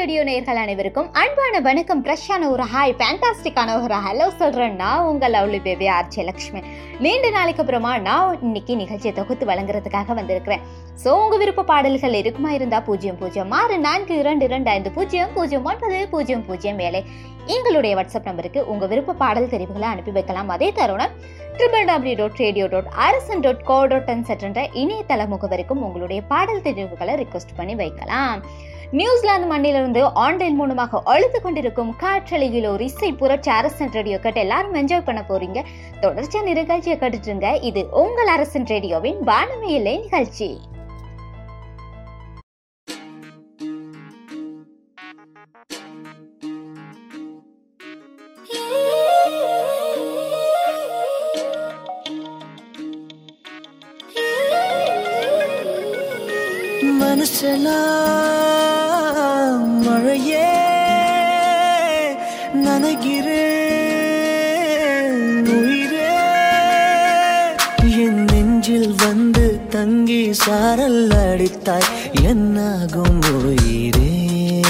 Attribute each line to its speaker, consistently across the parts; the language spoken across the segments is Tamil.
Speaker 1: ரேடியோ நேயர்கள் அனைவருக்கும் அன்பான வணக்கம். ஃப்ரெஷ்ஷான ஒரு ஹாய் ஃபேண்டாஸ்டிக்கான ஒரு ஹலோ சொல்கிறேன்னா நான் உங்கள் லவ்லி பேபி ஆர்ச்சி லக்ஷ்மி. நீண்ட நாளைக்கு அப்புறமா நான் இன்னைக்கு நிகழ்ச்சியை தொகுத்து வழங்குறதுக்காக வந்திருக்கிறேன். ஸோ உங்கள் விருப்ப பாடல்கள் இருக்குமா இருந்தால் பூஜ்ஜியம் பூஜ்ஜியம் ஆறு நான்கு இரண்டு இரண்டு ஐந்து பூஜ்ஜியம் பூஜ்ஜியம் ஒன்பது பூஜ்ஜியம் பூஜ்ஜியம் வேலை எங்களுடைய வாட்ஸ்அப் நம்பருக்கு உங்கள் விருப்ப பாடல் தெரிவுகளை அனுப்பி வைக்கலாம். அதே தருணம் triple W dot radio dot Arasan dot co dot என்ற இணையதள முகவரிக்கும் உங்களுடைய பாடல் தெரிவுகளை ரிக்வஸ்ட் பண்ணி வைக்கலாம். நியூசிலாந்து மண்ணிலிருந்து ஆன்லைன் மூலமாக அழுத்து கொண்டிருக்கும் காற்றலையில் ஒரு இசை புரட்சி அரசன் ரேடியோ கட்ட எல்லாரும் என்ஜாய் பண்ண போறீங்க. தொடர்ச்சியா நிகழ்ச்சியை கட்டுட்டுருங்க. இது உங்கள் அரசன் ரேடியோவின் வானமையிலே நிகழ்ச்சி.
Speaker 2: மனசெல்லாம் மழையே நனைகிறேன் உயிரே. என் நெஞ்சில் வந்து தங்கி சாரல் அடித்தாய் என்னாகும் உயிரே?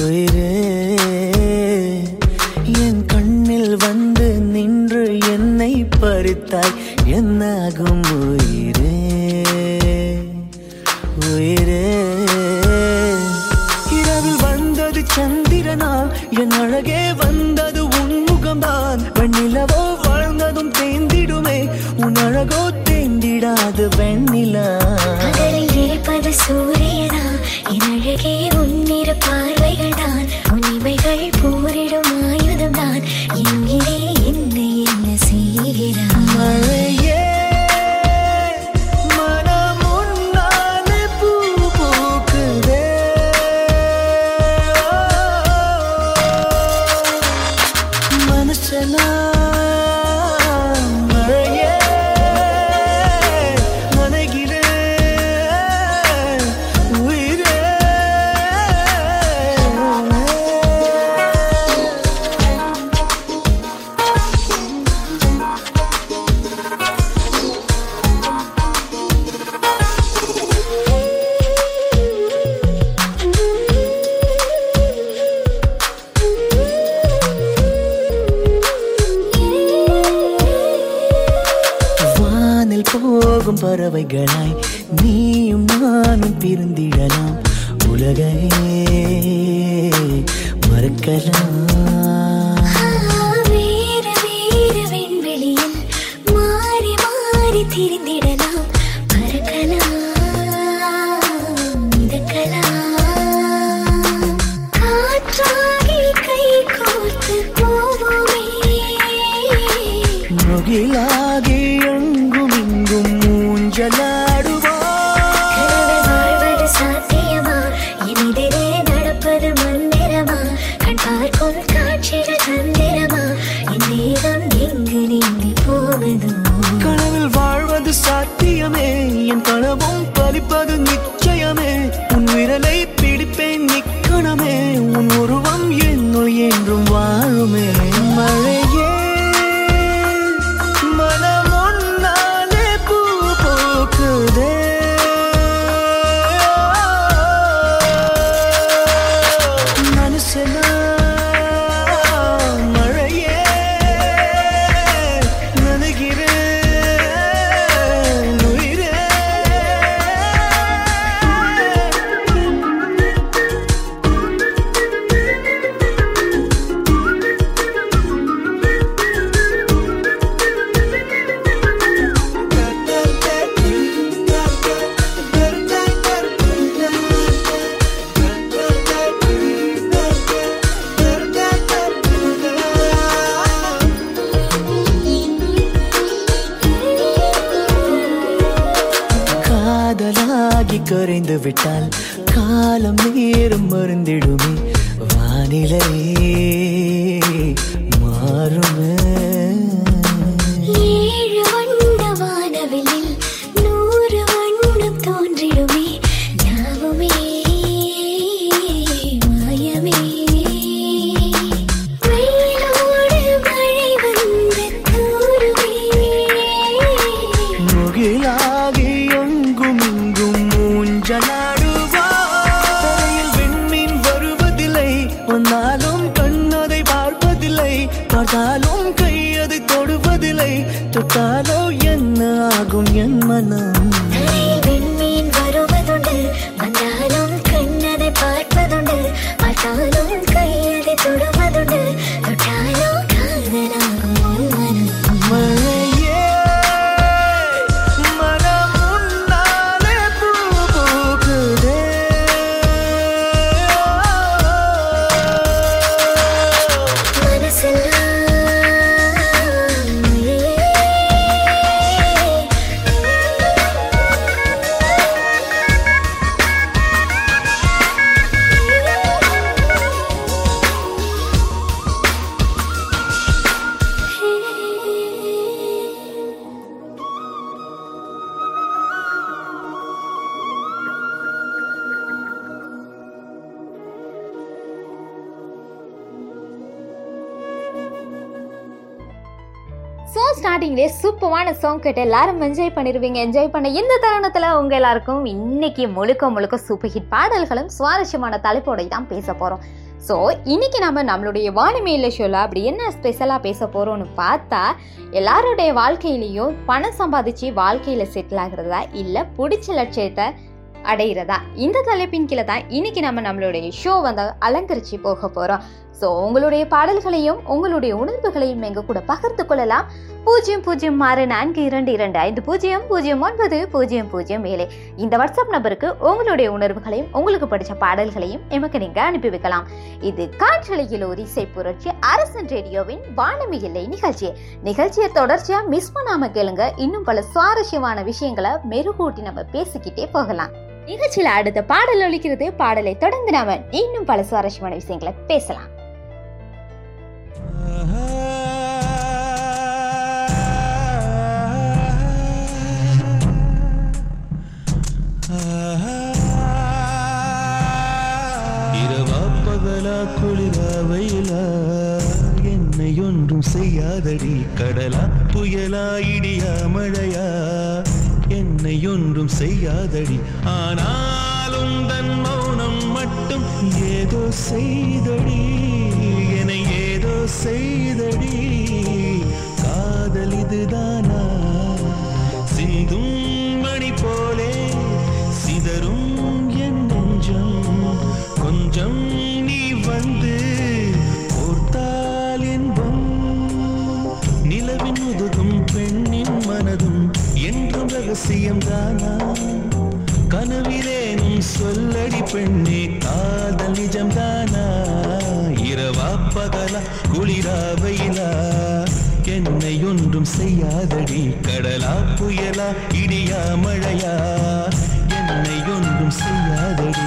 Speaker 2: உயிரே. என் கண்ணில் வந்து நின்று என்னை பறித்தாய் என்னாகும் உயிரே?
Speaker 3: your love. பார்த்தாலும் கையது தொடுவதில்லை. தொட்டாலோ என்ன ஆகும் என்
Speaker 2: மனம்?
Speaker 1: சாங் கேட்டு எல்லாரும் என்ஜாய் பண்ணிடுவீங்க என்ஜாய் பண்ண இந்த தருணத்தில் உங்கள் எல்லாருக்கும் இன்னைக்கு முழுக்க முழுக்க சூப்பர் ஹிட் பாடல்களும் சுவாரஸ்யமான தலைப்போட தான் பேச போகிறோம் ஸோ இன்னைக்கு நம்ம நம்மளுடைய வானிமையில் ஷோவில் அப்படி என்ன ஸ்பெஷலாக பேச போகிறோம்னு பார்த்தா எல்லாருடைய வாழ்க்கையிலையும் பணம் சம்பாதிச்சு வாழ்க்கையில் செட்டில் ஆகிறதா இல்லை பிடிச்ச லட்சியத்தை அடையிறதா? இந்த தலைப்பின் கீழே தான் இன்னைக்கு நம்ம நம்மளுடைய ஷோ வந்து அலங்கரிச்சு போக போகிறோம் ஸோ உங்களுடைய பாடல்களையும் உங்களுடைய உணர்வுகளையும் எங்க கூட பகிர்ந்து கொள்ளலாம். பூஜ்ஜியம் பூஜ்ஜியம் ஆறு நான்கு இரண்டு இரண்டு ஐந்து பூஜ்ஜியம் பூஜ்ஜியம் ஒன்பது பூஜ்ஜியம் பூஜ்ஜியம் ஏழு. இந்த வாட்ஸ்அப் நம்பருக்கு உங்களுடைய உணர்வுகளையும் உங்களுக்கு படித்த பாடல்களையும் எமக்கு நீங்க அனுப்பி வைக்கலாம். இது காற்றலையில் ஒரு இசை புரட்சி அரசன் ரேடியோவின் வானமி இல்லை நிகழ்ச்சி. நிகழ்ச்சியை தொடர்ச்சியா மிஸ் பண்ணாம கேளுங்க. இன்னும் பல சுவாரஸ்யமான விஷயங்களை மெருகூட்டி நம்ம பேசிக்கிட்டே போகலாம். நிகழ்ச்சியில் அடுத்த பாடல் ஒழிக்கிறது பாடலை தொடர்ந்து நாம இன்னும் பல சுவாரஸ்யமான விஷயங்களை பேசலாம்.
Speaker 4: பகலா குளிரா வெயிலா என்னை ஒன்றும் செய்யாதடி கடலா புயலா இடியா மழையா? என்னை ஒன்றும் செய்யாதடி. ஆனாலும் தன் மௌனம் மட்டும் ஏதோ செய்தடி. செய்தடி. காதல் இதுதானா? சிந்தும் மணி போலே சிதறும் என் நெஞ்சம். கொஞ்சம் நீ வந்து போர்த்தால் என்பம் நிலவின் முதுகும் பெண்ணின் மனதும் என்றும் ரகசியம் தானா கனவிலேனும் சொல்லடி பெண்ணே காதல் நிஜம்தானா? இரவா பகலா குளிரா வெயிலா என்னை ஒன்றும் செய்யாதடி கடலா புயலா இடியா மழையா. என்னை ஒன்றும் செய்யாதடி.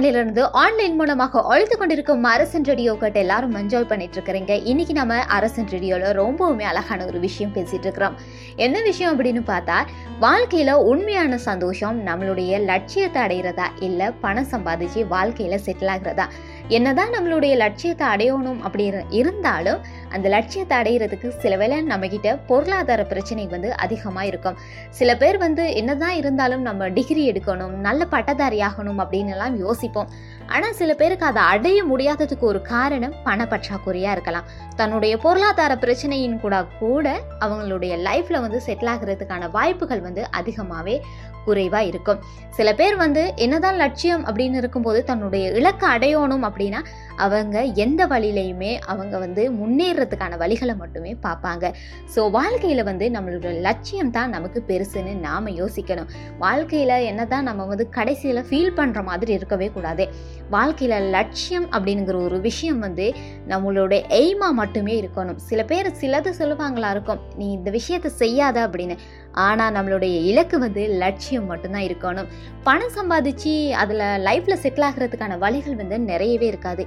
Speaker 1: நியூசிலாந்து ஆன்லைன் மூலமாக அழுத்து கொண்டிருக்கும் அரசன் ரேடியோ கேட்டு எல்லாரும் என்ஜாய் பண்ணிட்டு இருக்கிறீங்க. இன்னைக்கு நம்ம அரசன் ரேடியோல ரொம்பவுமே அழகான ஒரு விஷயம் பேசிட்டு இருக்கிறோம். என்ன விஷயம் அப்படின்னு பார்த்தா வாழ்க்கையில உண்மையான சந்தோஷம் நம்மளுடைய லட்சியத்தை அடைகிறதா இல்ல பணம் சம்பாதிச்சு வாழ்க்கையில செட்டில் ஆகிறதா? என்னதான் நம்மளுடைய லட்சியத்தை அடையணும் அப்படி இருந்தாலும் அந்த லட்சியத்தை அடையிறதுக்கு சில வேளை நம்ம கிட்ட பொருளாதார பிரச்சனை வந்து அதிகமா இருக்கும். சில பேர் வந்து என்னதான் இருந்தாலும் நம்ம டிகிரி எடுக்கணும் நல்ல பட்டதாரி ஆகணும் அப்படின்னு எல்லாம் யோசிப்போம். ஆனால் சில பேருக்கு அதை அடைய முடியாததுக்கு ஒரு காரணம் பணப்பற்றாக்குறையாக இருக்கலாம். தன்னுடைய பொருளாதார பிரச்சனையின் கூட கூட அவங்களுடைய லைஃப்பில் வந்து செட்டில் ஆகிறதுக்கான வாய்ப்புகள் வந்து அதிகமாகவே குறைவாக இருக்கும். சில பேர் வந்து என்னதான் லட்சியம் அப்படின்னு இருக்கும்போது தன்னுடைய இலக்கை அடையணும் அப்படின்னா அவங்க எந்த வழியிலையுமே அவங்க வந்து முன்னேறதுக்கான வழிகளை மட்டுமே பார்ப்பாங்க. ஸோ வாழ்க்கையில் வந்து நம்மளோட லட்சியம் தான் நமக்கு பெருசுன்னு நாம் யோசிக்கணும். வாழ்க்கையில் என்ன தான் நம்ம வந்து கடைசியில் ஃபீல் பண்ணுற மாதிரி இருக்கவே கூடாது. வாழ்க்கையில் லட்சியம் அப்படிங்கிற ஒரு விஷயம் வந்து நம்மளோட எய்மா மட்டுமே இருக்கணும். சில பேர் சிலது சொல்லுவாங்களா இருக்கும் நீ இந்த விஷயத்தை செய்யாத அப்படின்னு. ஆனால் நம்மளுடைய இலக்கு வந்து லட்சியம் மட்டும்தான் இருக்கணும். பணம் சம்பாதிச்சு அதில் லைஃப்பில் செட்டில் ஆகிறதுக்கான வழிகள் வந்து நிறையவே இருக்காது.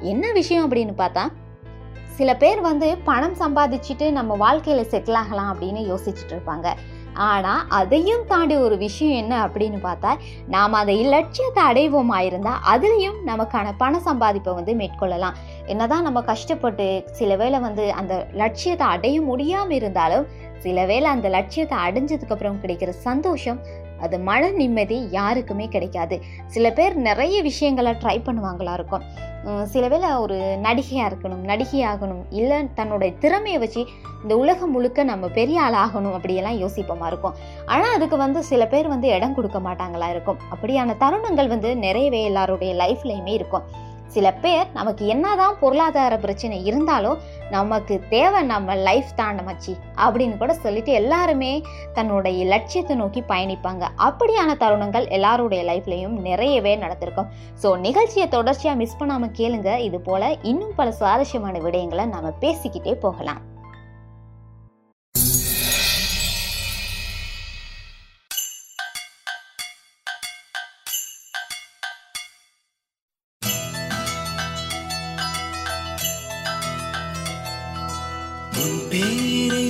Speaker 1: என்ன விஷயம் அப்படின்னு பார்த்தா சில பேர் வந்து பணம் சம்பாதிச்சுட்டு நம்ம வாழ்க்கையில் செட்டில் ஆகலாம் அப்படின்னு யோசிச்சுட்டு இருப்பாங்க. ஆனால் அதையும் தாண்டி ஒரு விஷயம் என்ன அப்படின்னு பார்த்தா நாம் அதை லட்சியத்தை அடைவோமா இருந்தால் அதுலேயும் நமக்கான பண சம்பாதிப்பை வந்து மேற்கொள்ளலாம். என்னதான் நம்ம கஷ்டப்பட்டு சில வேளை வந்து அந்த லட்சியத்தை அடைய முடியாமல் இருந்தாலும் சில வேளை அந்த லட்சியத்தை அடைஞ்சதுக்கு அப்புறம் கிடைக்கிற சந்தோஷம் அது மன நிம்மதி யாருக்குமே கிடைக்காது. சில பேர் நிறைய விஷயங்களை ட்ரை பண்ணுவாங்களா இருக்கும். சில வேளை ஒரு நடிகையாக இருக்கணும் நடிகையாகணும் இல்லை தன்னுடைய திறமையை வச்சு இந்த உலகம் முழுக்க நம்ம பெரிய ஆள் ஆகணும் அப்படியெல்லாம் யோசிப்போமா இருக்கும். ஆனால் அதுக்கு வந்து சில பேர் வந்து இடம் கொடுக்க மாட்டாங்களா இருக்கும். அப்படியான தருணங்கள் வந்து நிறையவே எல்லாருடைய லைஃப்லையுமே இருக்கும். சில பேர் நமக்கு என்னதான் பொருளாதார பிரச்சனை இருந்தாலும் நமக்கு தேவை நம்ம லைஃப் தான் மச்சி அப்படின்னு கூட சொல்லிட்டு எல்லாருமே தன்னுடைய லட்சியத்தை நோக்கி பயணிப்பாங்க. அப்படியான தருணங்கள் எல்லாருடைய லைஃப்லையும் நிறையவே நடந்திருக்கும். ஸோ நிகழ்ச்சியை தொடர்ச்சியாக மிஸ் பண்ணாமல் கேளுங்க. இது போல இன்னும் பல சுவாரஸ்யமான விடயங்களை நம்ம பேசிக்கிட்டே போகலாம்.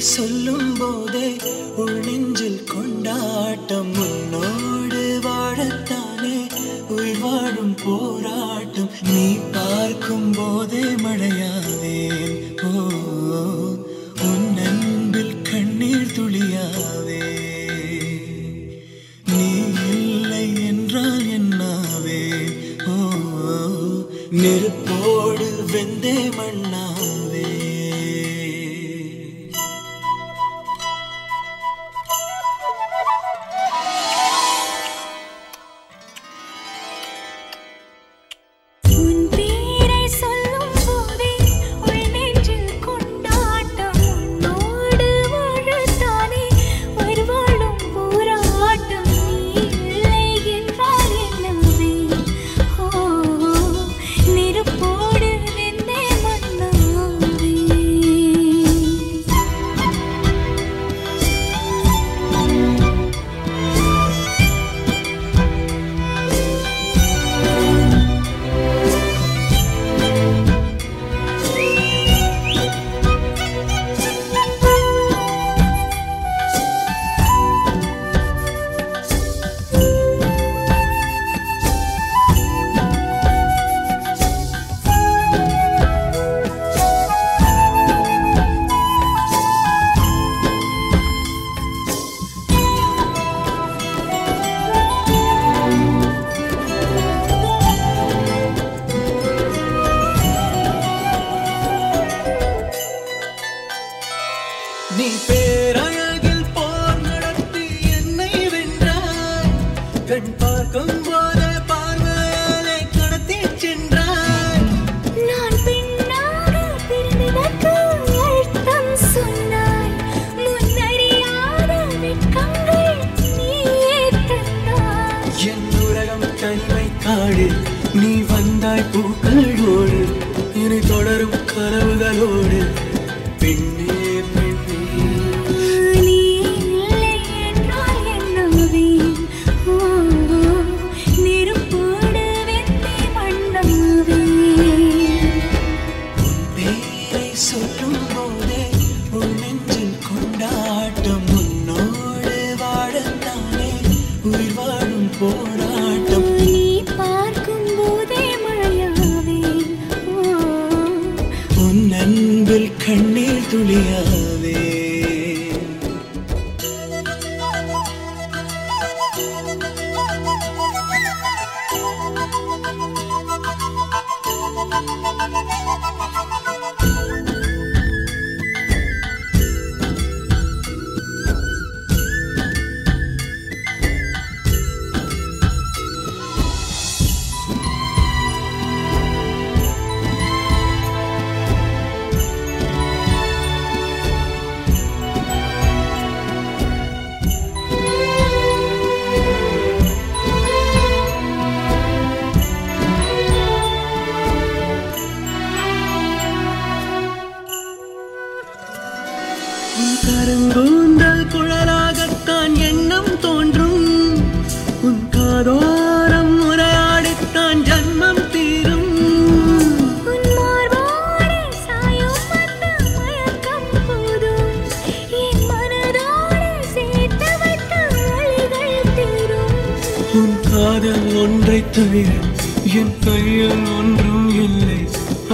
Speaker 3: சொல்லும் போதே உள் கொண்டாட்டம் உன்னோடு வாழத்தானே. உயிர் வாழும் போராட்டம் நீ பார்க்கும் போதே மழையாவேன் ஓ உன் அன்பில் கண்ணீர் துளியாவே நீ இல்லை என்றால் என்னாவே? ஓ நெருப்போடு வெந்தே மண்ணாவே. பூக்களோடு இனி தொடரும் கனவுகளோடு. பின்னே கண்ணீர்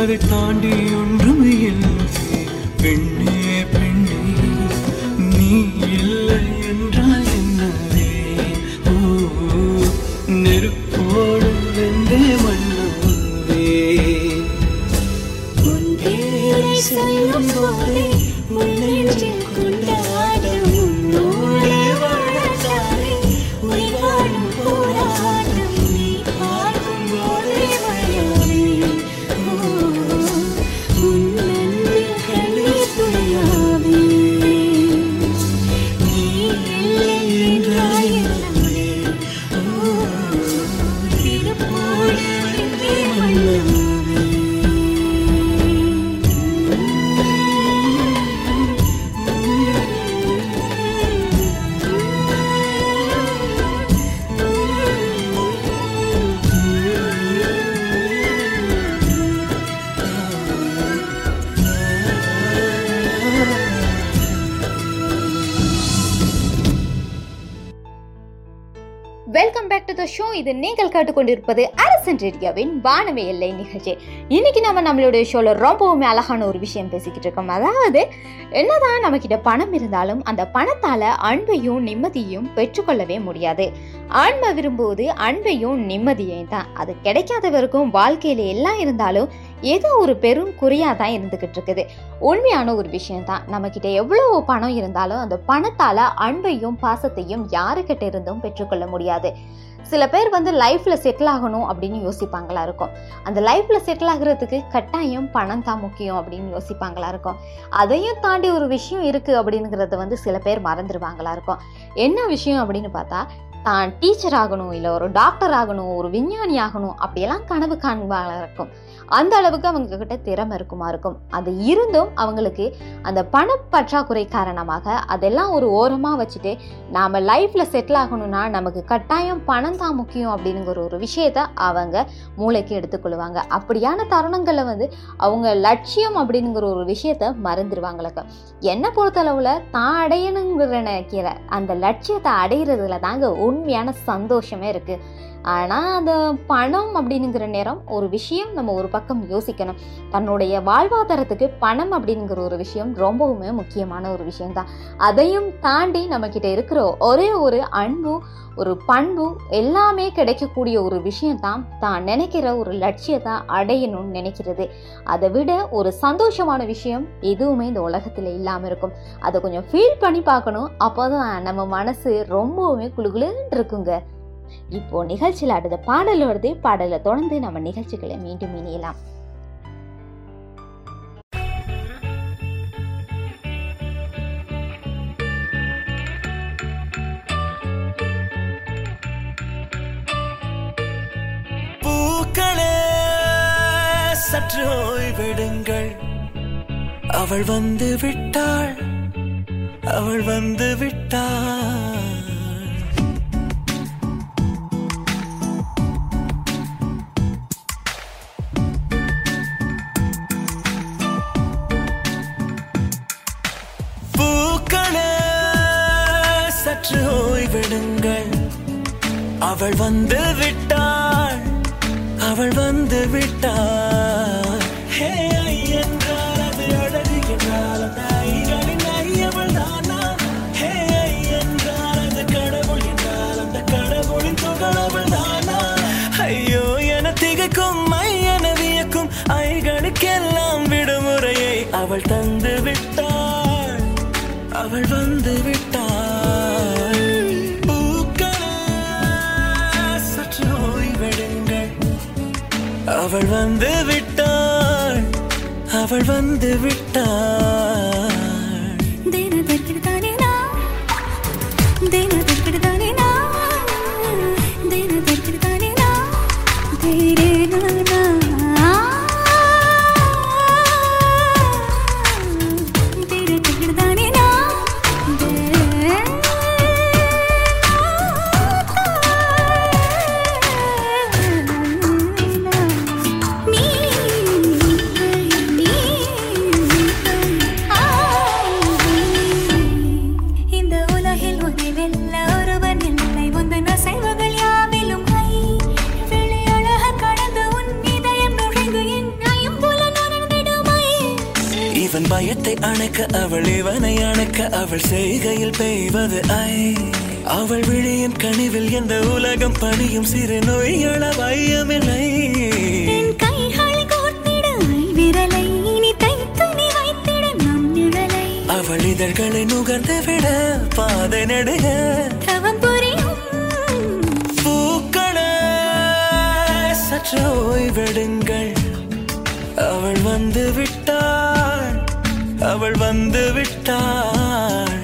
Speaker 3: அதை தாண்டி ஒன்றுமே இல்லை. பெண்ணே பெண்ணே நீ இல்லை என்றால் என்னவே? ஓ நெருப்போடு வெந்தே மண்ணாவே. உன் பேரை சொல்லும் போதே
Speaker 1: கேட்டுக்கொண்டிருப்பது அரசன் ரேடியோவின் வானமே எல்லை நிகழ்ச்சி. இன்னைக்கு நம்ம நம்மளுடைய ஷோல ரொம்பவுமே அழகான ஒரு விஷயம் பேசிக்கிட்டு இருக்கோம். அதாவது என்னதான் நம்ம கிட்ட பணம் இருந்தாலும் அந்த பணத்தால அன்பையும் நிம்மதியும் பெற்றுக்கொள்ளவே முடியாது. ஆன்மை விரும்புவது அன்பையும் நிம்மதியையும் தான். அது கிடைக்காதவருக்கும் வாழ்க்கையில எல்லாம் இருந்தாலும் ஏதோ ஒரு பெரும் குறியா தான் இருந்துகிட்டு இருக்குது. உண்மையான ஒரு விஷயம் தான். நம்ம கிட்ட எவ்வளவு பணம் இருந்தாலும் அந்த பணத்தால அன்பையும் பாசத்தையும் யாருக்கிட்ட இருந்தும் பெற்றுக்கொள்ள முடியாது. சில பேர் வந்து லைஃப்பில் செட்டில் ஆகணும் அப்படின்னு யோசிப்பாங்களா இருக்கும். அந்த லைஃப்பில் செட்டில் ஆகிறதுக்கு கட்டாயம் பணம் தான் முக்கியம் அப்படின்னு யோசிப்பாங்களா இருக்கும். அதையும் தாண்டி ஒரு விஷயம் இருக்குது அப்படிங்கிறத வந்து சில பேர் மறந்துடுவாங்களா இருக்கும். என்ன விஷயம் அப்படின்னு பார்த்தா தான் டீச்சர் ஆகணும் இல்லை ஒரு டாக்டர் ஆகணும் ஒரு விஞ்ஞானி ஆகணும் அப்படியெல்லாம் கனவு காண்பாங்களா இருக்கும். அந்த அளவுக்கு அவங்க கிட்ட திறமை இருக்குமா இருக்கும். அது இருந்தும் அவங்களுக்கு அந்த பண பற்றாக்குறை காரணமாக அதெல்லாம் ஒரு ஓரமாக வச்சுட்டு நாம் லைஃப்பில் செட்டில் ஆகணும்னா நமக்கு கட்டாயம் பணம் தான் முக்கியம் அப்படிங்கிற ஒரு விஷயத்த அவங்க மூளைக்கு எடுத்துக்கொள்வாங்க அப்படியான தருணங்களில் வந்து அவங்க லட்சியம் அப்படிங்கிற ஒரு விஷயத்த மறந்துடுவாங்களுக்கு என்னை பொறுத்தளவில் தான் அடையணுங்கிற நினைக்கிற அந்த லட்சியத்தை அடையிறதுல தாங்க உண்மையான சந்தோஷமே இருக்குது ஆனால் அந்த பணம் அப்படிங்கிற நேரம் ஒரு விஷயம் நம்ம ஒரு பக்கம் யோசிக்கணும். தன்னுடைய வாழ்வாதாரத்துக்கு பணம் அப்படிங்கிற ஒரு விஷயம் ரொம்பவுமே முக்கியமான ஒரு விஷயம்தான். அதையும் தாண்டி நம்மக்கிட்ட இருக்கிற ஒரே ஒரு அன்பும் ஒரு பண்பும் எல்லாமே கிடைக்கக்கூடிய ஒரு விஷயம்தான் தான் நினைக்கிற ஒரு லட்சியத்தை அடையணும்னு நினைக்கிறது. அதை விட ஒரு சந்தோஷமான விஷயம் எதுவுமே இந்த உலகத்தில் இல்லாமல் இருக்கும். அதை கொஞ்சம் ஃபீல் பண்ணி பார்க்கணும். அப்போ தான் நம்ம மனசு ரொம்பவுமே குழுகுலுன்னு இருக்குங்க. இப்போ நிகழ்ச்சியில் அடுத்த பாடல் வருது பாடலை தொடர்ந்து நம்ம நிகழ்ச்சிகளை மீண்டும் இணையலாம்.
Speaker 3: சற்று ஓய்வெடுங்கள். அவள் வந்து விட்டாள். அவள் வந்து விட்டாள். அவள் வந்து விட்டாள். அவள் வந்து விட்டாள். அவள் வந்து விட்டாள். அவள் வந்து விட்டாள். கரையும் சிறு நொய்கள வையமில்லை அவள் இதழ்களை நுகர்ந்து விட பாதை நடுக.
Speaker 5: தவம் புரியும்.
Speaker 3: பூக்கள சற்று ஓய்வெடுங்கள். அவள் வந்து விட்டாள் அவள் வந்து விட்டாள்.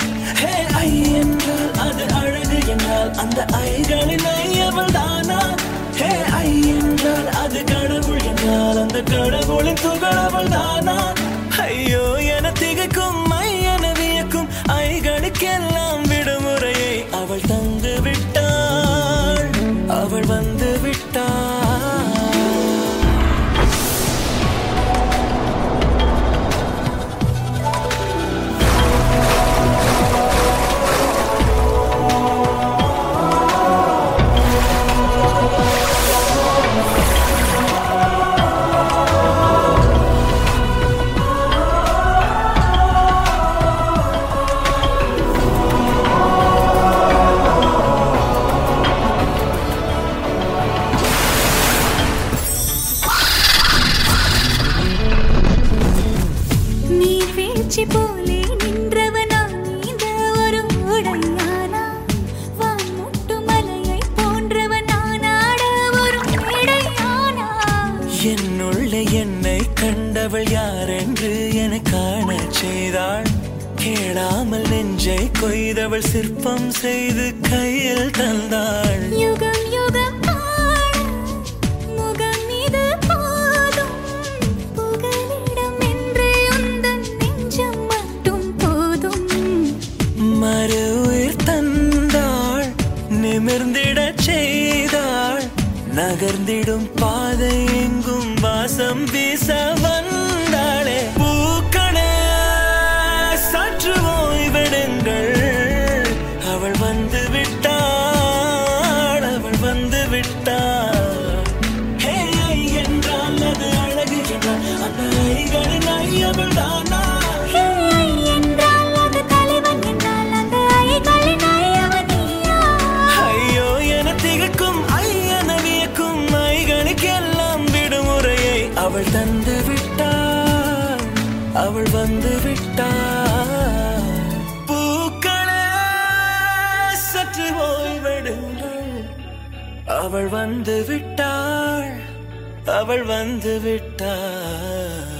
Speaker 3: ஐ என்றால் அது அழகு என்றால் அந்த ஐகளின் ஐ அந்த கடவுளின் துகளவள் நானா சிற்பம் செய்து கையில் தந்தாள்.
Speaker 5: யுகம் யுகம்
Speaker 3: மறு உயிர் தந்தாள் நிமிர்ந்திட செய்தாள். நகர்ந்திடும் பாதை எங்கும் வாசம் வீச வந்து விட்டாள் அவள் வந்து விட்டாள்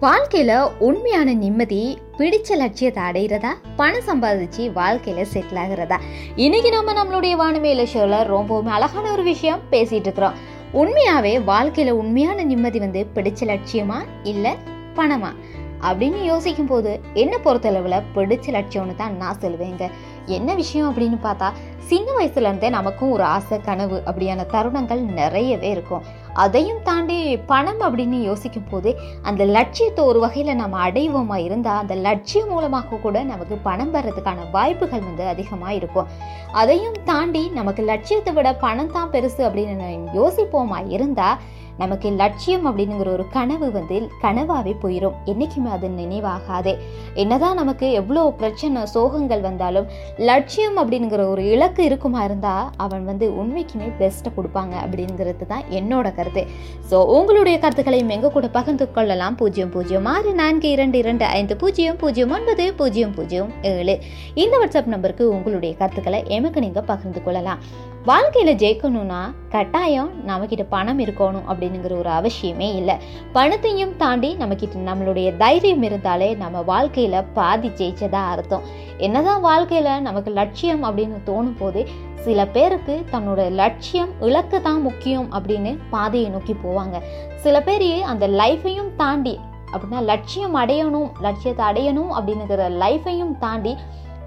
Speaker 1: வாழ்க்கையில உண்மையான நிம்மதி பிடிச்ச லட்சியத்தை அடைகிறதா பணம் சம்பாதிச்சு வாழ்க்கையில செட்டில் ஆகிறதா? இன்னைக்கு நம்ம நம்மளுடைய வானமையில ஷோல ரொம்பவுமே அழகான ஒரு விஷயம் பேசிட்டு இருக்கிறோம். உண்மையாவே வாழ்க்கையில உண்மையான நிம்மதி வந்து பிடிச்ச லட்சியமா இல்ல பணமா? அப்படின்னு யோசிக்கும் போது என்ன பொறுத்தளவுல பிடிச்ச லட்சியம்னு தான் நான் சொல்லுவேங்க என்ன விஷயம் அப்படின்னு பார்த்தா சின்ன வயசுல இருந்தே நமக்கும் ஒரு ஆசை கனவு அப்படியான தருணங்கள் நிறையவே இருக்கும். அதையும் தாண்டி பணம் அப்படின்னு யோசிக்கும் போது அந்த லட்சியத்தை ஒரு வகையில் நம்ம அடைவோமா இருந்தால் அந்த லட்சியம் மூலமாக கூட நமக்கு பணம் வர்றதுக்கான வாய்ப்புகள் வந்து அதிகமாக இருக்கும். அதையும் தாண்டி நமக்கு லட்சியத்தை விட பணம் தான் பெருசு அப்படின்னு யோசிப்போமா இருந்தால் நமக்கு லட்சியம் அப்படிங்கிற ஒரு கனவு வந்து கனவாகவே போயிடும் என்றைக்குமே அது நினைவாகாதே. என்னதான் நமக்கு எவ்வளோ பிரச்சனை சோகங்கள் வந்தாலும் லட்சியம் அப்படிங்கிற ஒரு இலக்கு இருக்குமா இருந்தால் அவன் வந்து உண்மைக்குமே பெஸ்ட்டை கொடுப்பாங்க அப்படிங்கிறது தான் என்னோட கருத்து. ஸோ உங்களுடைய கருத்துக்களையும் எங்கள் கூட பகிர்ந்து கொள்ளலாம். பூஜ்ஜியம் பூஜ்ஜியம் ஆறு நான்கு இரண்டு இரண்டு ஐந்து பூஜ்ஜியம் பூஜ்ஜியம் ஒன்பது பூஜ்ஜியம் பூஜ்ஜியம் ஏழு. இந்த வாட்ஸ்அப் நம்பருக்கு உங்களுடைய கருத்துக்களை எமக்கு நீங்கள் பகிர்ந்து கொள்ளலாம். வாழ்க்கையில் ஜெயிக்கணும்னா கட்டாயம் நம்மக்கிட்ட பணம் இருக்கணும் அப்படிங்கிற ஒரு அவசியமே இல்லை. பணத்தையும் தாண்டி நம்மக்கிட்ட நம்மளுடைய தைரியம் இருந்தாலே நம்ம வாழ்க்கையில் பாதி ஜெயிச்சதா அர்த்தம். என்னதான் வாழ்க்கையில் நமக்கு லட்சியம் அப்படின்னு தோணும் போது சில பேருக்கு தன்னோட லட்சியம் இலக்கு தான் முக்கியம் அப்படின்னு பாதையை நோக்கி போவாங்க. சில பேர் அந்த லைஃப்பையும் தாண்டி அப்படின்னா லட்சியம் அடையணும் லட்சியத்தை அடையணும் அப்படிங்கிற லைஃப்பையும் தாண்டி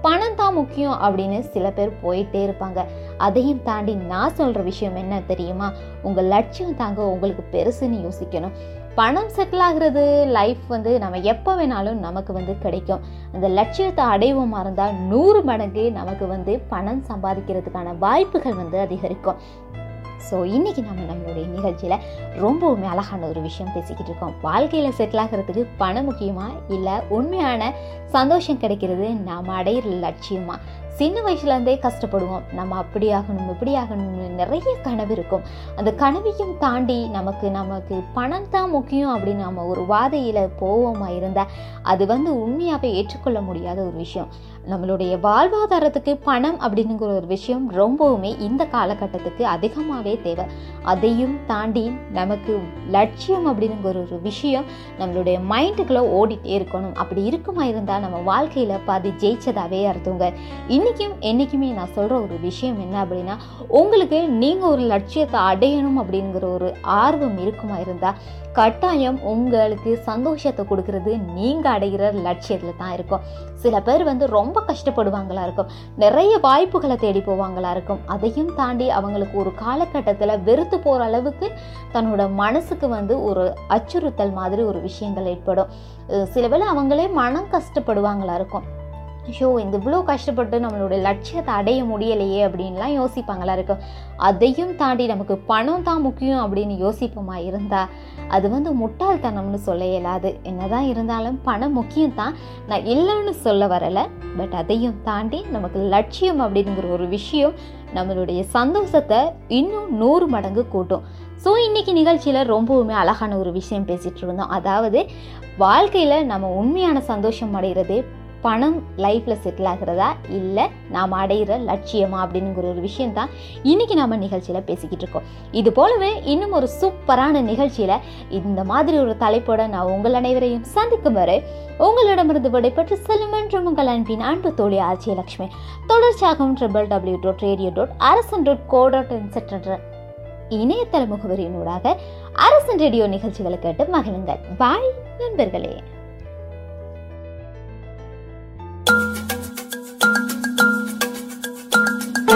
Speaker 1: பணம் தான் முக்கியம் அப்படின்னு சில பேர் போயிட்டே இருப்பாங்க. அதையும் தாண்டி நான் சொல்கிற விஷயம் என்ன தெரியுமா? உங்கள் லட்சியம் தாங்க உங்களுக்கு பெருசுன்னு யோசிக்கணும். பணம் செட்டில் ஆகிறது லைஃப் வந்து நம்ம எப்போ வேணாலும் நமக்கு வந்து கிடைக்கும். அந்த லட்சியத்தை அடைவோமா இருந்தால் நூறு மடங்கு நமக்கு வந்து பணம் சம்பாதிக்கிறதுக்கான வாய்ப்புகள் வந்து அதிகரிக்கும். ஸோ இன்றைக்கி நம்ம நம்மளுடைய நிகழ்ச்சியில் ரொம்பவுமே அழகான ஒரு விஷயம் பேசிக்கிட்டு இருக்கோம். வாழ்க்கையில் செட்டில் ஆகிறதுக்கு பணம் முக்கியமாக இல்லை உண்மையான சந்தோஷம் கிடைக்கிறது நாம் அடையிற லட்சியமாக சின்ன வயசுலேருந்தே கஷ்டப்படுவோம். நம்ம அப்படி ஆகணும் இப்படி ஆகணும்னு நிறைய கனவு இருக்கும். அந்த கனவையும் தாண்டி நமக்கு நமக்கு பணம் தான் முக்கியம் அப்படின்னு நம்ம ஒரு வாதையில் போவோமா இருந்தால் அது வந்து உண்மையாகவே ஏற்றுக்கொள்ள முடியாத ஒரு விஷயம். நம்மளுடைய வாழ்வாதாரத்துக்கு பணம் அப்படிங்கிற ஒரு விஷயம் ரொம்பவுமே இந்த காலகட்டத்துக்கு அதிகமாகவே தேவை. அதையும் தாண்டி நமக்கு லட்சியம் அப்படிங்கிற ஒரு விஷயம் நம்மளுடைய மைண்டுக்குள்ளே ஓடிட்டே இருக்கணும். அப்படி இருக்குமா இருந்தால் நம்ம வாழ்க்கையில் பாதி ஜெயிச்சதாகவே அர்த்தங்க. இன்றைக்கும் என்றைக்குமே நான் சொல்கிற ஒரு விஷயம் என்ன அப்படின்னா உங்களுக்கு நீங்கள் ஒரு லட்சியத்தை அடையணும் அப்படிங்கிற ஒரு ஆர்வம் இருக்குமா இருந்தால் கட்டாயம் உங்களுக்கு சந்தோஷத்தை கொடுக்கறது நீங்கள் அடைகிற லட்சியத்தில் தான் இருக்கும். சில பேர் வந்து ரொம்ப ரொம்ப கஷ்டப்படுவாங்களா இருக்கும். நிறைய வாய்ப்புகளை தேடி போவாங்களா இருக்கும். அதையும் தாண்டி அவங்களுக்கு ஒரு காலகட்டத்தில் வெறுத்து போகிற அளவுக்கு தன்னோட மனசுக்கு வந்து ஒரு அச்சுறுத்தல் மாதிரி ஒரு விஷயங்கள் ஏற்படும். சில வேளை அவங்களே மனம் கஷ்டப்படுவாங்களா இருக்கும். ஐயோ இந்த இவ்வளோ கஷ்டப்பட்டு நம்மளோட லட்சியத்தை அடைய முடியலையே அப்படின்லாம் யோசிப்பாங்களா இருக்கும் அதையும் தாண்டி நமக்கு பணம் தான் முக்கியம் அப்படின்னு யோசிப்போமா இருந்தால் அது வந்து முட்டாள்தனம்னு சொல்ல இயலாது. என்னதான் இருந்தாலும் பணம் முக்கியம் தான். நான் இல்லைன்னு சொல்ல வரலை பட் அதையும் தாண்டி நமக்கு லட்சியம் அப்படிங்கிற ஒரு விஷயம் நம்மளுடைய சந்தோஷத்தை இன்னும் நூறு மடங்கு கூட்டும். ஸோ இன்றைக்கி நிகழ்ச்சியில் ரொம்பவுமே அழகான ஒரு விஷயம் பேசிகிட்டு இருந்தோம். அதாவது வாழ்க்கையில் நம்ம உண்மையான சந்தோஷம் அடைகிறது பணம் லைஃப்பில் செட்டில் ஆகிறதா? இல்லை நாம் அடைகிற லட்சியமா? அப்படிங்கிற ஒரு விஷயம் தான் இன்றைக்கி நம்ம நிகழ்ச்சியில் பேசிக்கிட்டு இருக்கோம். இது போலவே இன்னும் ஒரு சூப்பரான நிகழ்ச்சியில் இந்த மாதிரி ஒரு தலைப்போட நான் உங்கள் அனைவரையும் சந்திக்கும் வரை உங்களிடமிருந்து விடைபெற்று செல்லும் என்று உங்கள் அன்பின் அன்பு தோழி ஆச்சியலட்சுமி தொடர்ச்சியாகவும் triple W dot radio dot Arasan dot co dot இன்செட்ர இணையதள முகவரியினூடாக அரசன் ரேடியோ நிகழ்ச்சிகளை கேட்டு மகிழுங்கள். பாய் நண்பர்களே.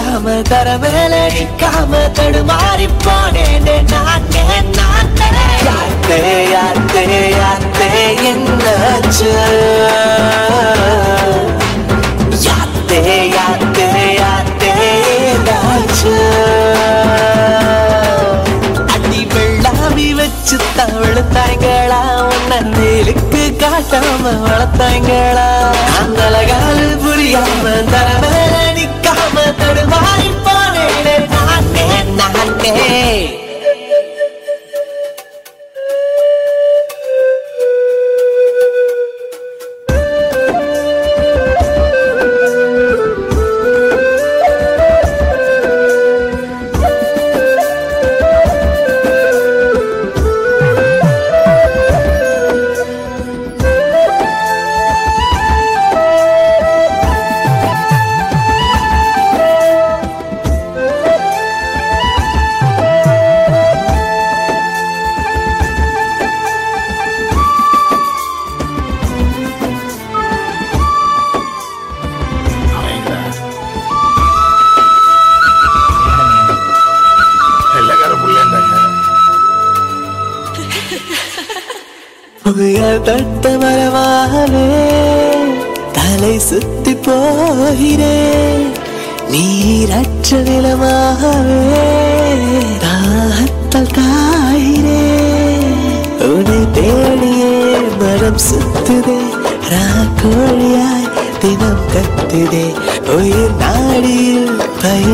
Speaker 3: புரியாம தர மேல நிக்காம தடுமாறி போனேன். நானே நான் யாத்தே யாத்தே யாத்தே என்னாச்சு? யாத்தே யாத்தே யாத்தே என்னாச்சு? அடி வெள்ளாமி வச்சு தவழ்த்தாய்களா உன்ன நேருக்கு காட்டாம வளர்த்தாய்களா? அந்த காலு புரியாம தர நானே புயல்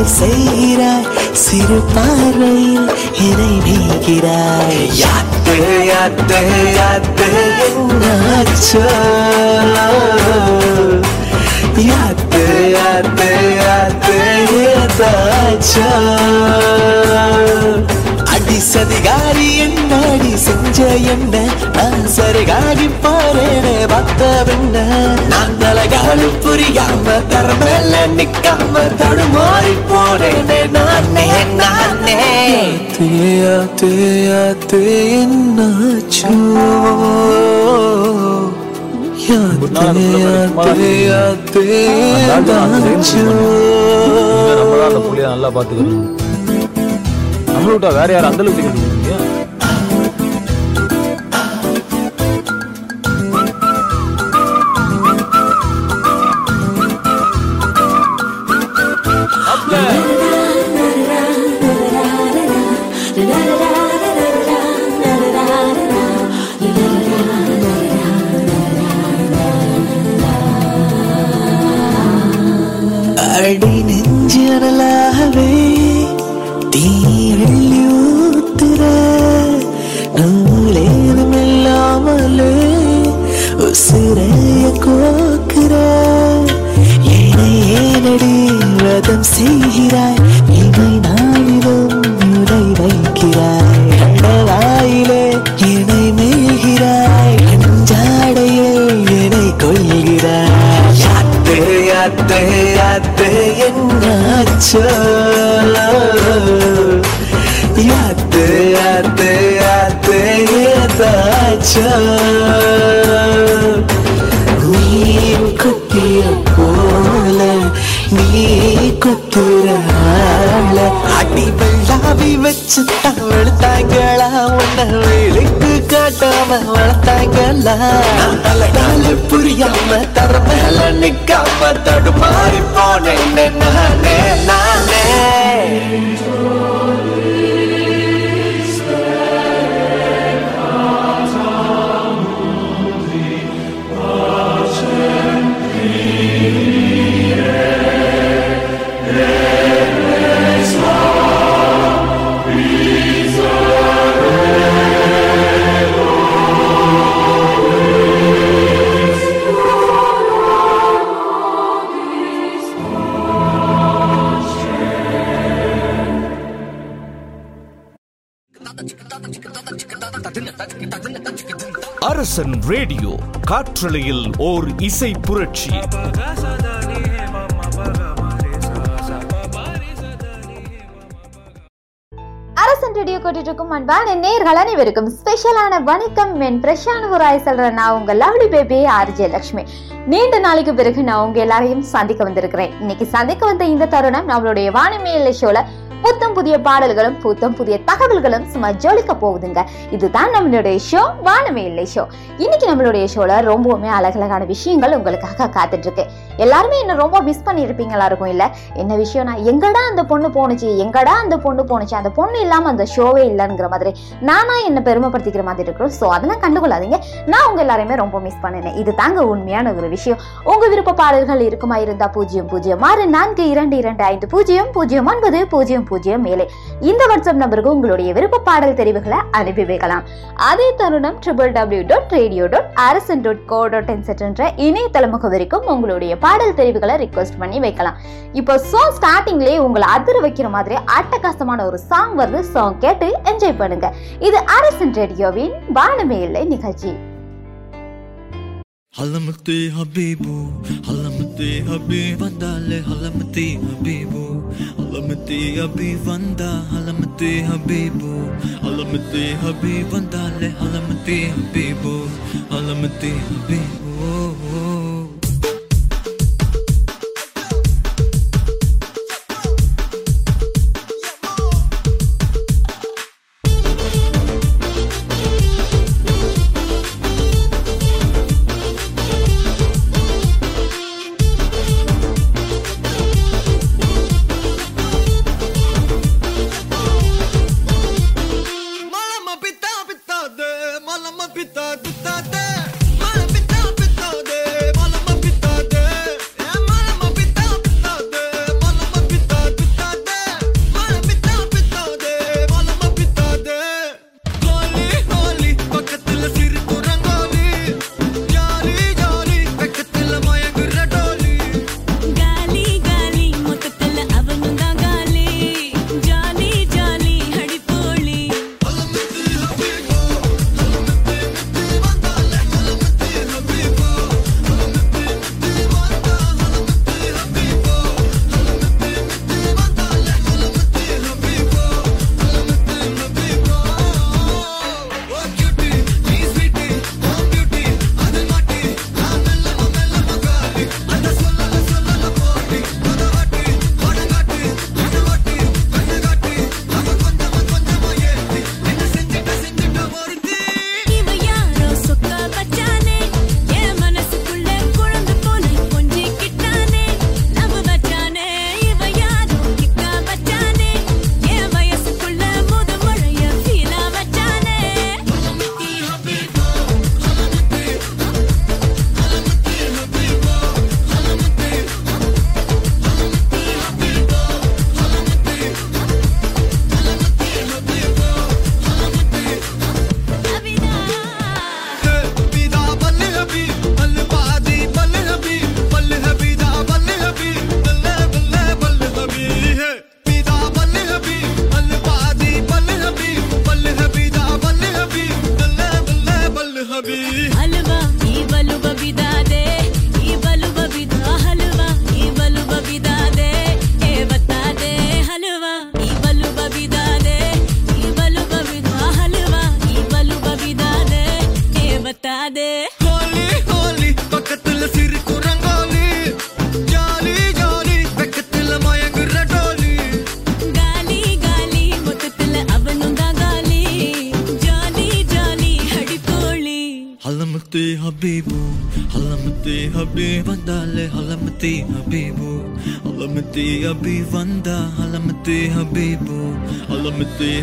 Speaker 3: பயிர் செய்கிறாய் சிறு பார்வையில் என்னை நீக்கிறாய் யாத்து யாத்து யாத்து என்னாச்சோ யாத்து யாத்து யாத்து ஏதாச்சோ அடி சதிகாரி என்னாடி செஞ்ச என்ன? நான் சரிகாகி போறேனே பார்த்த பின்ன நான் தலகாலு புரியாம தரமேல நிக்காம தடுமாறி போறேனே நானே நானே. தேயா தேயா தே என்னாச்சோ?
Speaker 2: நம்மளா அந்த புள்ளைய நல்லா பாத்துக்கணும் நம்மள வேற யாரும் அந்த அளவுக்கு
Speaker 3: நிக்காம தடுமாறி
Speaker 6: அரசன் ரேடியோ காற்று
Speaker 7: காற்றலையில் ஓர் இசை புரட்சி.
Speaker 1: அரசன் ரேடியோ கேட்டுட்டு இருக்கும் அன்பான நேர்கள் அனைவருக்கும் ஸ்பெஷலான வணக்கம். என் பிரஷான ஒரு சொல்றேன். நான் உங்க லவ்லி பேபி ஆர்ஜே லக்ஷ்மி. நீண்ட நாளைக்கு பிறகு நான் உங்க எல்லாரையும் சந்திக்க வந்திருக்கிறேன். இன்னைக்கு சந்திக்க வந்த இந்த தருணம் நம்மளுடைய வானமேல ஷோல புதிய பாடல்களும் புத்தம் புதிய தகவல்களும் சும்மா ஜோலிக்க போகுதுங்க. இதுதான் நம்மளுடைய ஷோ வானமே இல்லை ஷோ இன்னைக்கு நம்மளுடைய ஷோல ரொம்பவுமே அழகழகான விஷயங்கள் உங்களுக்காக காத்துட்டு இருக்கு. எல்லாருமே என்ன ரொம்ப மிஸ் பண்ணியிருப்பீங்களா இருக்கும் இல்லை? என்ன விஷயம்னா எங்கடா அந்த பொண்ணு போணுச்சு எங்கடா அந்த பொண்ணு போணுச்சு அந்த பொண்ணு இல்லாமல் அந்த ஷோவே இல்லைங்கிற மாதிரி. நானா என்ன பெருமைப்படுத்திக்கிற மாதிரி இருக்கிறோம். ஸோ அதெல்லாம் கண்டுகொள்ளாதீங்க. நான் உங்கள் எல்லாருமே ரொம்ப மிஸ் பண்ணினேன். இது தாங்க உண்மையான ஒரு விஷயம். உங்கள் விருப்ப பாடல்கள் இருக்குமா இருந்தால் பூஜ்ஜியம் பூஜ்ஜியம் ஆறு நான்கு இரண்டு இரண்டு ஐந்து பூஜ்ஜியம் பூஜ்ஜியம் ஒன்பது பூஜ்ஜியம் பூஜ்ஜியம் மேலே இந்த வாட்ஸ்அப் நம்பருக்கு உங்களுடைய விருப்ப பாடல் தெரிவுகளை அனுப்பி வைக்கலாம். அதே தருணம் triple W dot radio dot Arasan dot co dot என்ற இணையதள முகவரிக்கும் உங்களுடைய பாடல் தெரிவுகளை ரிக்வெஸ்ட் பண்ணி வைக்கலாம். இப்போ சாங் ஸ்டார்டிங்லேயே உங்களை அதிர வைக்கிற மாதிரி அட்டகாசமான ஒரு சாங் வருது. சாங் கேட்டு என்ஜாய் பண்ணுங்க. இது அரசன் ரேடியோவின் வானமே இல்லை நிகழ்ச்சி.
Speaker 8: ஹலமத்தே ஹபீபு ஹலமத்தே ஹபீப் வந்தாலே ஹலமத்தே ஹபீபு. ஹலமத்தே ஹபீப் வந்தா ஹலமத்தே ஹபீபு. ஹலமத்தே ஹபீப் வந்தாலே ஹலமத்தே ஹபீபு. ஹலமத்தே ஹபீபு.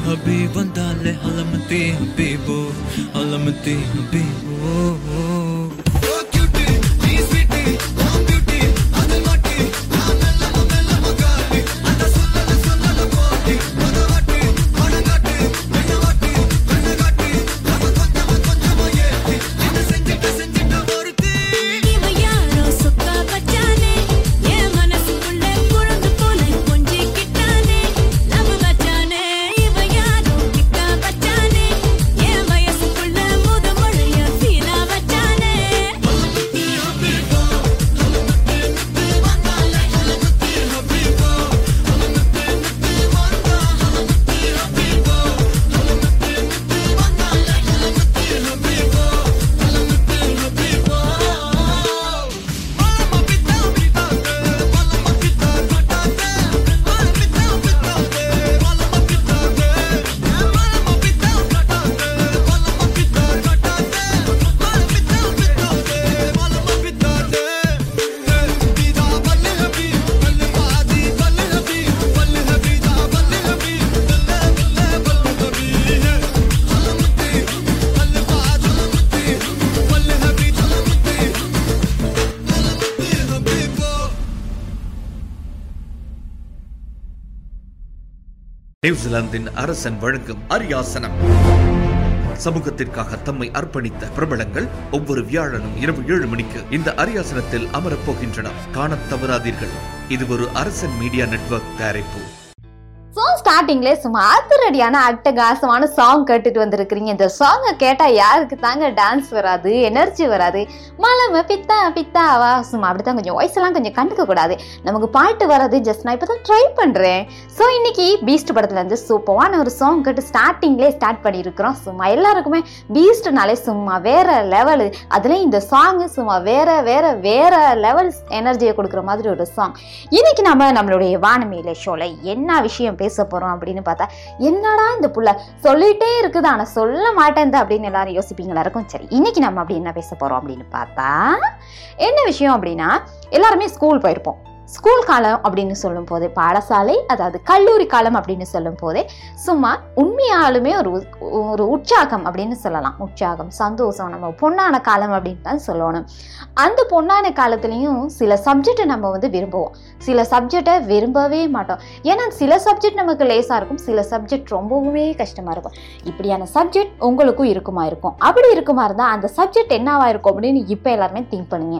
Speaker 8: ஹலமத்தே ஹபீப் வந்தாலே ஹலமத்தே ஹபீபு ஹலமத்தே ஹபீபு
Speaker 6: நியூசிலாந்தின் அரசன் வழங்கும் அரியாசனம். சமூகத்திற்காக தம்மை அர்ப்பணித்த பிரபலங்கள் ஒவ்வொரு வியாழனும் இரவு ஏழு மணிக்கு இந்த அரியாசனத்தில் அமரப் போகின்றனர். காணத் தவறாதீர்கள். இது ஒரு அரசன் மீடியா நெட்வொர்க் தயாரிப்பு.
Speaker 1: ஸ்டார்டிங்லேயே சும்மா அதிரடியான அட்டகாசமான சாங் கேட்டுட்டு வந்திருக்கிறீங்க. இந்த சாங்கை கேட்டால் யாருக்கு தாங்க டான்ஸ் வராது எனர்ஜி வராது. மலம பித்தா பித்தாவா? சும்மா அப்படி தான் கொஞ்சம் வாய்ஸ் எல்லாம் கொஞ்சம் கண்டுக்க கூடாது. நமக்கு பாட்டு வராது ஜஸ்ட் நான் இப்போ தான் ட்ரை பண்ணுறேன் ஸோ இன்னைக்கு பீஸ்ட் படத்துலேருந்து சூப்பரான ஒரு சாங் கேட்டு ஸ்டார்டிங்லேயே ஸ்டார்ட் பண்ணியிருக்கிறோம். சும்மா எல்லாருக்குமே பீஸ்ட்னாலே சும்மா வேற லெவலு அதுலேயும் இந்த சாங்கு சும்மா வேற வேற வேற லெவல் எனர்ஜியை கொடுக்குற மாதிரி ஒரு சாங் இன்னைக்கு நம்ம நம்மளுடைய வானமையில ஷோல என்ன விஷயம் பேச போறோம் அப்படின்னு பார்த்தா என்னடா இந்த புள்ள? சொல்லிட்டே இருக்குது. ஆனா சொல்ல மாட்டேன் அப்படின்னு எல்லாரும் யோசிப்பீங்களா? இருக்கும். சரி இன்னைக்கு நம்ம அப்படி என்ன பேச போறோம் அப்படின்னு பார்த்தா என்ன விஷயம் அப்படின்னா எல்லாருமே ஸ்கூல் போயிருப்போம். ஸ்கூல் காலம் அப்படின்னு சொல்லும் போதே பாடசாலை அதாவது கல்லூரி காலம் அப்படின்னு சொல்லும் போதே சும்மா உண்மையாலுமே ஒரு ஒரு உற்சாகம் அப்படின்னு சொல்லலாம். உற்சாகம் சந்தோஷம் நம்ம பொண்ணான காலம் அப்படின்னு தான் சொல்லணும். அந்த பொண்ணான காலத்துலேயும் சில சப்ஜெக்டை நம்ம வந்து விரும்புவோம். சில சப்ஜெக்டை விரும்பவே மாட்டோம். ஏன்னா சில சப்ஜெக்ட் நமக்கு லேசாக இருக்கும். சில சப்ஜெக்ட் ரொம்பவுமே கஷ்டமாக இருக்கும். இப்படியான சப்ஜெக்ட் உங்களுக்கும் இருக்குமா இருக்கும். அப்படி இருக்குமா இருந்தால் அந்த சப்ஜெக்ட் என்னவாக இருக்கும் அப்படின்னு இப்போ எல்லாருமே திங்க் பண்ணுங்க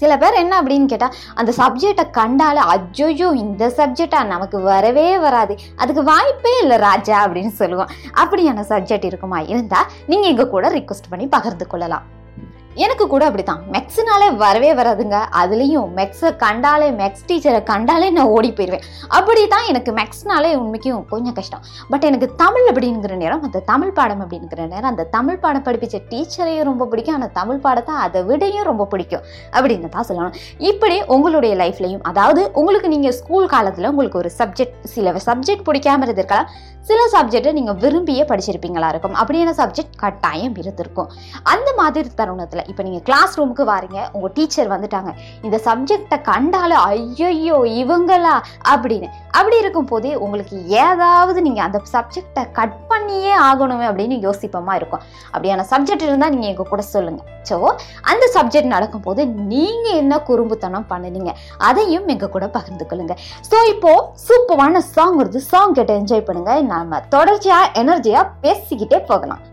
Speaker 1: சில பேர் என்ன அப்படின்னு கேட்டால் அந்த சப்ஜெக்டை கண்டாலே அஜ்ஜோயோ இந்த சப்ஜெக்டா நமக்கு வரவே வராது. அதுக்கு வாய்ப்பே இல்லை ராஜா அப்படின்னு சொல்லுவோம். அப்படியான சப்ஜெக்ட் இருக்குமா? இருந்தால் நீங்கள் எங்கள் கூட ரிக்வெஸ்ட் பண்ணி பகிர்ந்து கொள்ளலாம். எனக்கு கூட அப்படித்தான். மெக்ஸ்னாலே வரவே வராதுங்க. அதுலேயும் மெக்ஸை கண்டாலே மெக்ஸ் டீச்சரை கண்டாலே நான் ஓடி போயிடுவேன் அப்படி தான் எனக்கு மெக்ஸ்னாலே உண்மைக்கும் கொஞ்சம் கஷ்டம். பட் எனக்கு தமிழ் அப்படிங்கிற நேரம் அந்த தமிழ் பாடம் அப்படிங்கிற நேரம் அந்த தமிழ் பாடம் படிப்பிச்ச டீச்சரையும் ரொம்ப பிடிக்கும். அந்த தமிழ் பாடத்தை அதை விடையும் ரொம்ப பிடிக்கும். அப்படின்னு தான் சொல்லணும். இப்படி உங்களுடைய லைஃப்லையும் அதாவது உங்களுக்கு நீங்கள் ஸ்கூல் காலத்தில் உங்களுக்கு ஒரு சப்ஜெக்ட் சில சப்ஜெக்ட் பிடிக்காம இருந்திருக்கலாம். சில சப்ஜெக்டை நீங்கள் விரும்பியே படிச்சிருப்பீங்களா இருக்கும். அப்படியான சப்ஜெக்ட் கட்டாயம் இருந்திருக்கும். அந்த மாதிரி தருணத்தில் இப்போ நீங்கள் கிளாஸ் ரூமுக்கு வாரீங்க உங்கள் டீச்சர் வந்துட்டாங்க இந்த சப்ஜெக்டை கண்டாலும் ஐயையோ இவங்களா? அப்படின்னு. அப்படி இருக்கும் போதே உங்களுக்கு ஏதாவது நீங்கள் அந்த சப்ஜெக்டை கட் பண்ணியே ஆகணுமே அப்படின்னு யோசிப்பமா இருக்கும். அப்படியான சப்ஜெக்ட் இருந்தால் நீங்கள் எங்கள் கூட சொல்லுங்கள் ஸோ அந்த சப்ஜெக்ட் நடக்கும்போது நீங்கள் என்ன குறும்புத்தனம் பண்ணுனீங்க அதையும் எங்கள் கூட பகிர்ந்து கொள்ளுங்கள் ஸோ இப்போது சூப்பரான சாங் வருது. சாங் கேட்டு என்ஜாய் பண்ணுங்கள் நாம தொடர்ச்சியா எனர்ஜியா பேசிக்கிட்டே போகலாம்.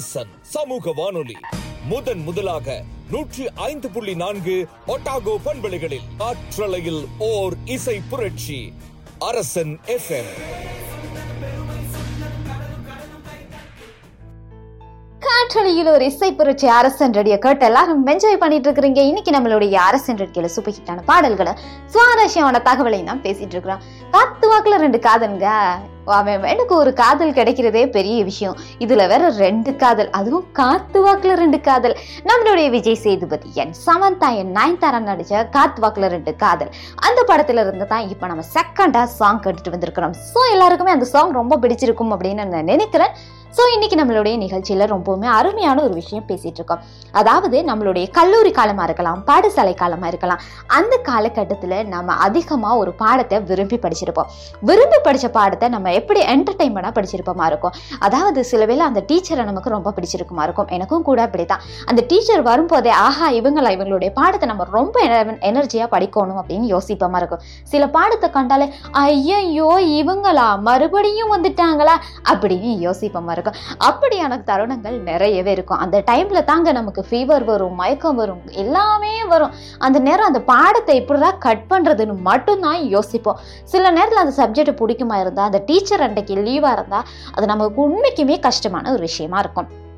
Speaker 7: அரசன் சமூக வானொலி. முதன் முதலாக நூற்றி ஐந்து புள்ளி நான்கு ஒட்டாகோ பண்பலைகளில் ஆற்றலையில் ஓர் இசை புரட்சி அரசன் எஃப்எம்
Speaker 1: காற்றொலியில் ஒரு இசை புரட்சி அரசன் ரெடியை கேட்டு எல்லாரும் என்ஜாய் பண்ணிட்டு இருக்கிறீங்க. இன்னைக்கு நம்மளுடைய அரசன் ரெடியில சூப்பர் ஹிட்டான பாடல்களை சுவாரஸ்யமான தகவலையும் தான் பேசிட்டு இருக்கிறோம். காத்து வாக்குல ரெண்டு காதலுங்க. அவன் எனக்கு ஒரு காதல் கிடைக்கிறதே பெரிய விஷயம். இதுல வேற ரெண்டு காதல் அதுவும் காத்து வாக்குல ரெண்டு காதல். நம்மளுடைய விஜய் சேதுபதி என் சமந்தா என் நயன்தாரா நடிச்ச காத்து வாக்குல ரெண்டு காதல். அந்த படத்துல இருந்து தான் இப்ப நம்ம செகண்டா சாங் கேட்டுட்டு வந்திருக்கிறோம். ஸோ எல்லாருக்குமே அந்த சாங் ரொம்ப பிடிச்சிருக்கும் அப்படின்னு நான் நினைக்கிறேன். ஸோ இன்றைக்கி நம்மளுடைய நிகழ்ச்சியில் ரொம்பவுமே அருமையான ஒரு விஷயம் பேசிகிட்டு இருக்கோம். அதாவது நம்மளுடைய கல்லூரி காலமாக இருக்கலாம் பாடசாலை காலமாக இருக்கலாம் அந்த காலகட்டத்தில் நம்ம அதிகமாக ஒரு பாடத்தை விரும்பி படிச்சிருப்போம். விரும்பி படித்த பாடத்தை நம்ம எப்படி என்டர்டைன்மெண்ட்டாக படிச்சிருப்போமா இருக்கும்? அதாவது சில வேளை அந்த டீச்சரை நமக்கு ரொம்ப பிடிச்சிருக்குமா இருக்கும்? எனக்கும் கூட அப்படி தான் அந்த டீச்சர் வரும்போதே ஆஹா இவங்களா இவங்களுடைய பாடத்தை நம்ம ரொம்ப எனர்ஜியாக படிக்கணும் அப்படின்னு யோசிப்போமா இருக்கும். சில பாடத்தை கண்டாலே ஐயோ இவங்களா மறுபடியும் வந்துட்டாங்களா? அப்படின்னு யோசிப்போமா இருக்கும் அப்படியான தருணங்கள் நிறையவே இருக்கும். அந்த டைம்ல தாங்க நமக்கு ஃபீவர் வரும் மயக்கம் வரும் எல்லாமே வரும். அந்த நேரம் அந்த பாடத்தை இப்படிதான் கட் பண்றதுன்னு மட்டும்தான் யோசிப்போம். சில நேரத்தில் அந்த சப்ஜெக்ட் பிடிக்குமா இருந்தால் அந்த டீச்சர் அன்றைக்கு லீவா இருந்தால் அது நமக்கு உண்மைக்குமே கஷ்டமான ஒரு விஷயமா இருக்கும்.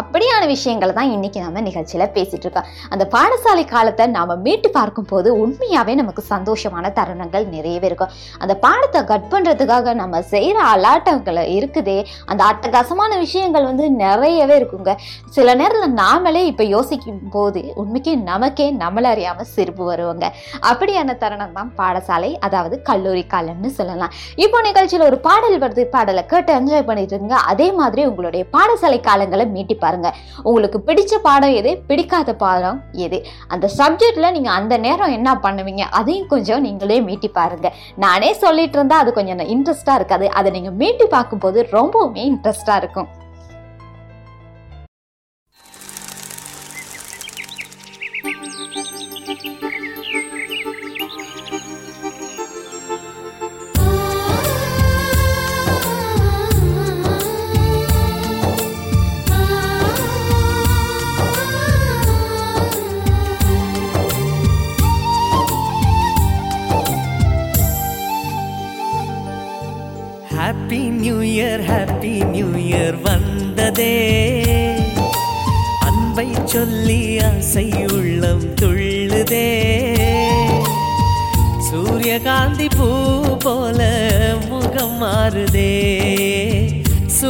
Speaker 1: அப்படியான விஷயங்களை தான் இன்றைக்கி நம்ம நிகழ்ச்சியில் பேசிகிட்டு இருக்கோம். அந்த பாடசாலை காலத்தை நாம் மீட்டு பார்க்கும்போது உண்மையாகவே நமக்கு சந்தோஷமான தருணங்கள் நிறையவே இருக்கும். அந்த பாடத்தை கட் பண்ணுறதுக்காக நம்ம செய்கிற அலாட்டங்களை இருக்குதே. அந்த அட்டகாசமான விஷயங்கள் வந்து நிறையவே இருக்குங்க. சில நேரத்தில் நாமளே இப்போ யோசிக்கும் போது உண்மைக்கு நமக்கே நம்மளை அறியாமல் சிரிப்பு வருவாங்க. அப்படியான தருணம் தான் பாடசாலை அதாவது கல்லூரி காலம்னு சொல்லலாம். இப்போ நிகழ்ச்சியில் ஒரு பாடல் வருது பாடலை கேட்டு என்ஜாய் பண்ணிட்டு இருங்க. அதே மாதிரி உங்களுடைய பாடசாலை காலங்களை மீட்டி பாருங்க. உங்களுக்கு பிடிச்ச பாடம் எது? பிடிக்காத பாடம் எது? அந்த சப்ஜெக்ட்ல நீங்க அந்த நேரம் என்ன பண்ணுவீங்க? அதையும் கொஞ்சம் நீங்களே மீட்டி பாருங்க. நானே சொல்லிட்டு இருந்தா அது கொஞ்சம் இன்ட்ரெஸ்டா இருக்காது. அதை நீங்க மீட்டி பார்க்கும்போது ரொம்பவுமே இன்ட்ரெஸ்டா இருக்கும்.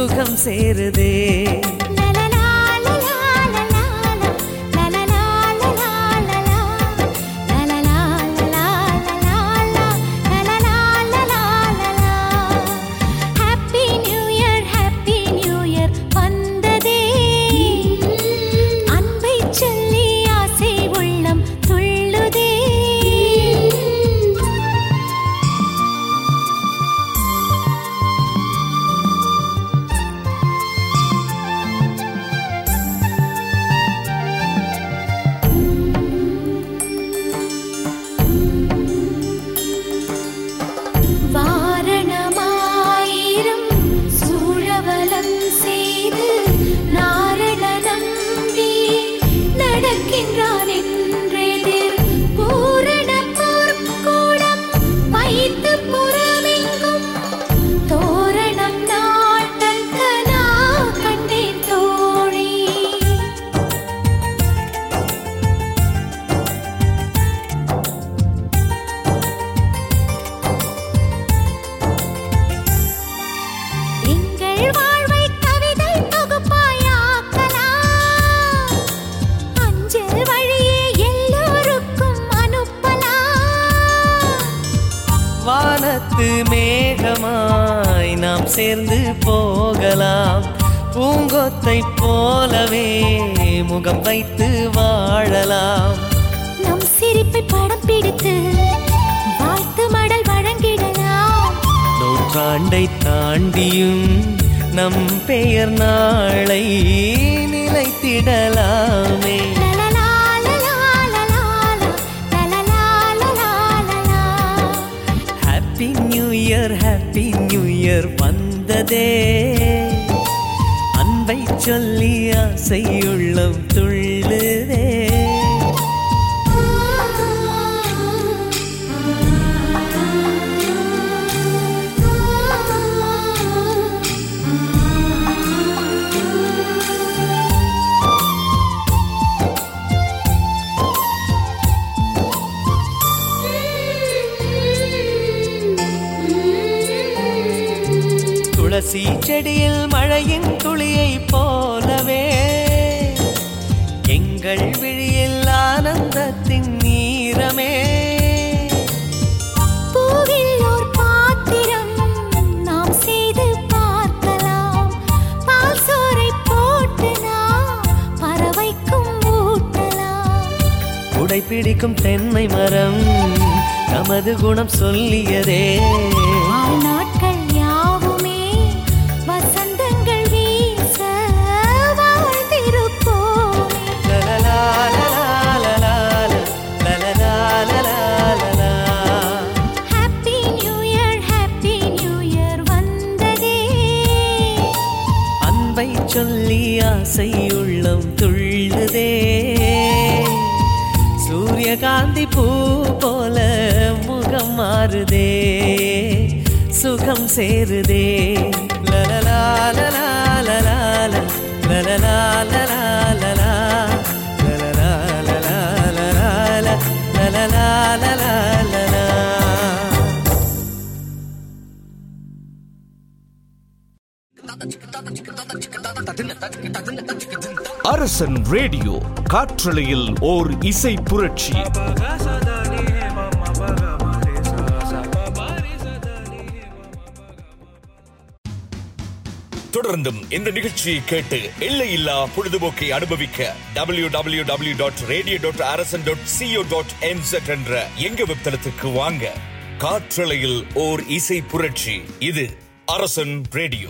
Speaker 5: சுகம் சேருதே. போகலாம் பூங்கொத்தை போலவே முகம் வைத்து வாழலாம்
Speaker 9: நம் சிரிப்பை படம் பிடித்து வாழ்த்து மடல் வழங்கிடலாம்
Speaker 5: நூற்றாண்டை தாண்டியும் நம் பெயர் நாளை நிலைத்திடலாமே
Speaker 9: லலலா, லலா. இயர் ஹாப்பி நியூ இயர் வந்ததே அன்பை சொல்லி ஆசையுள்ளம் துள்ள துளசி செடியில் மழையின் துளியை போலவே. எங்கள் விழியில் ஆனந்தத்தின் நீரமே. பிடிக்கும் தென்னை மரம் நமது குணம் சொல்லியதே. சொல்லி ஆசை உள்ளம் துள்ளுதே சூரியகாந்தி பூ போல முகம் மாறுதே சுகம் சேருதே லலலா, லலா, லலா, லலலா, லலா, லலா. லலலா, லலா, லலா, லலலா,
Speaker 7: அரசன் ரேடியோ காற்றலையில் ஓர் இசை புரட்சி. தொடர்ந்தும் இந்த நிகழ்ச்சியை கேட்டு எல்லையில்லா பொழுதுபோக்கை அனுபவிக்க W W W dot radio dot Arasan dot CO dot NZ என்ற எங்க வெப்தளத்துக்கு வாங்க. காற்றலையில் ஓர் இசை புரட்சி. இது அரசன் ரேடியோ.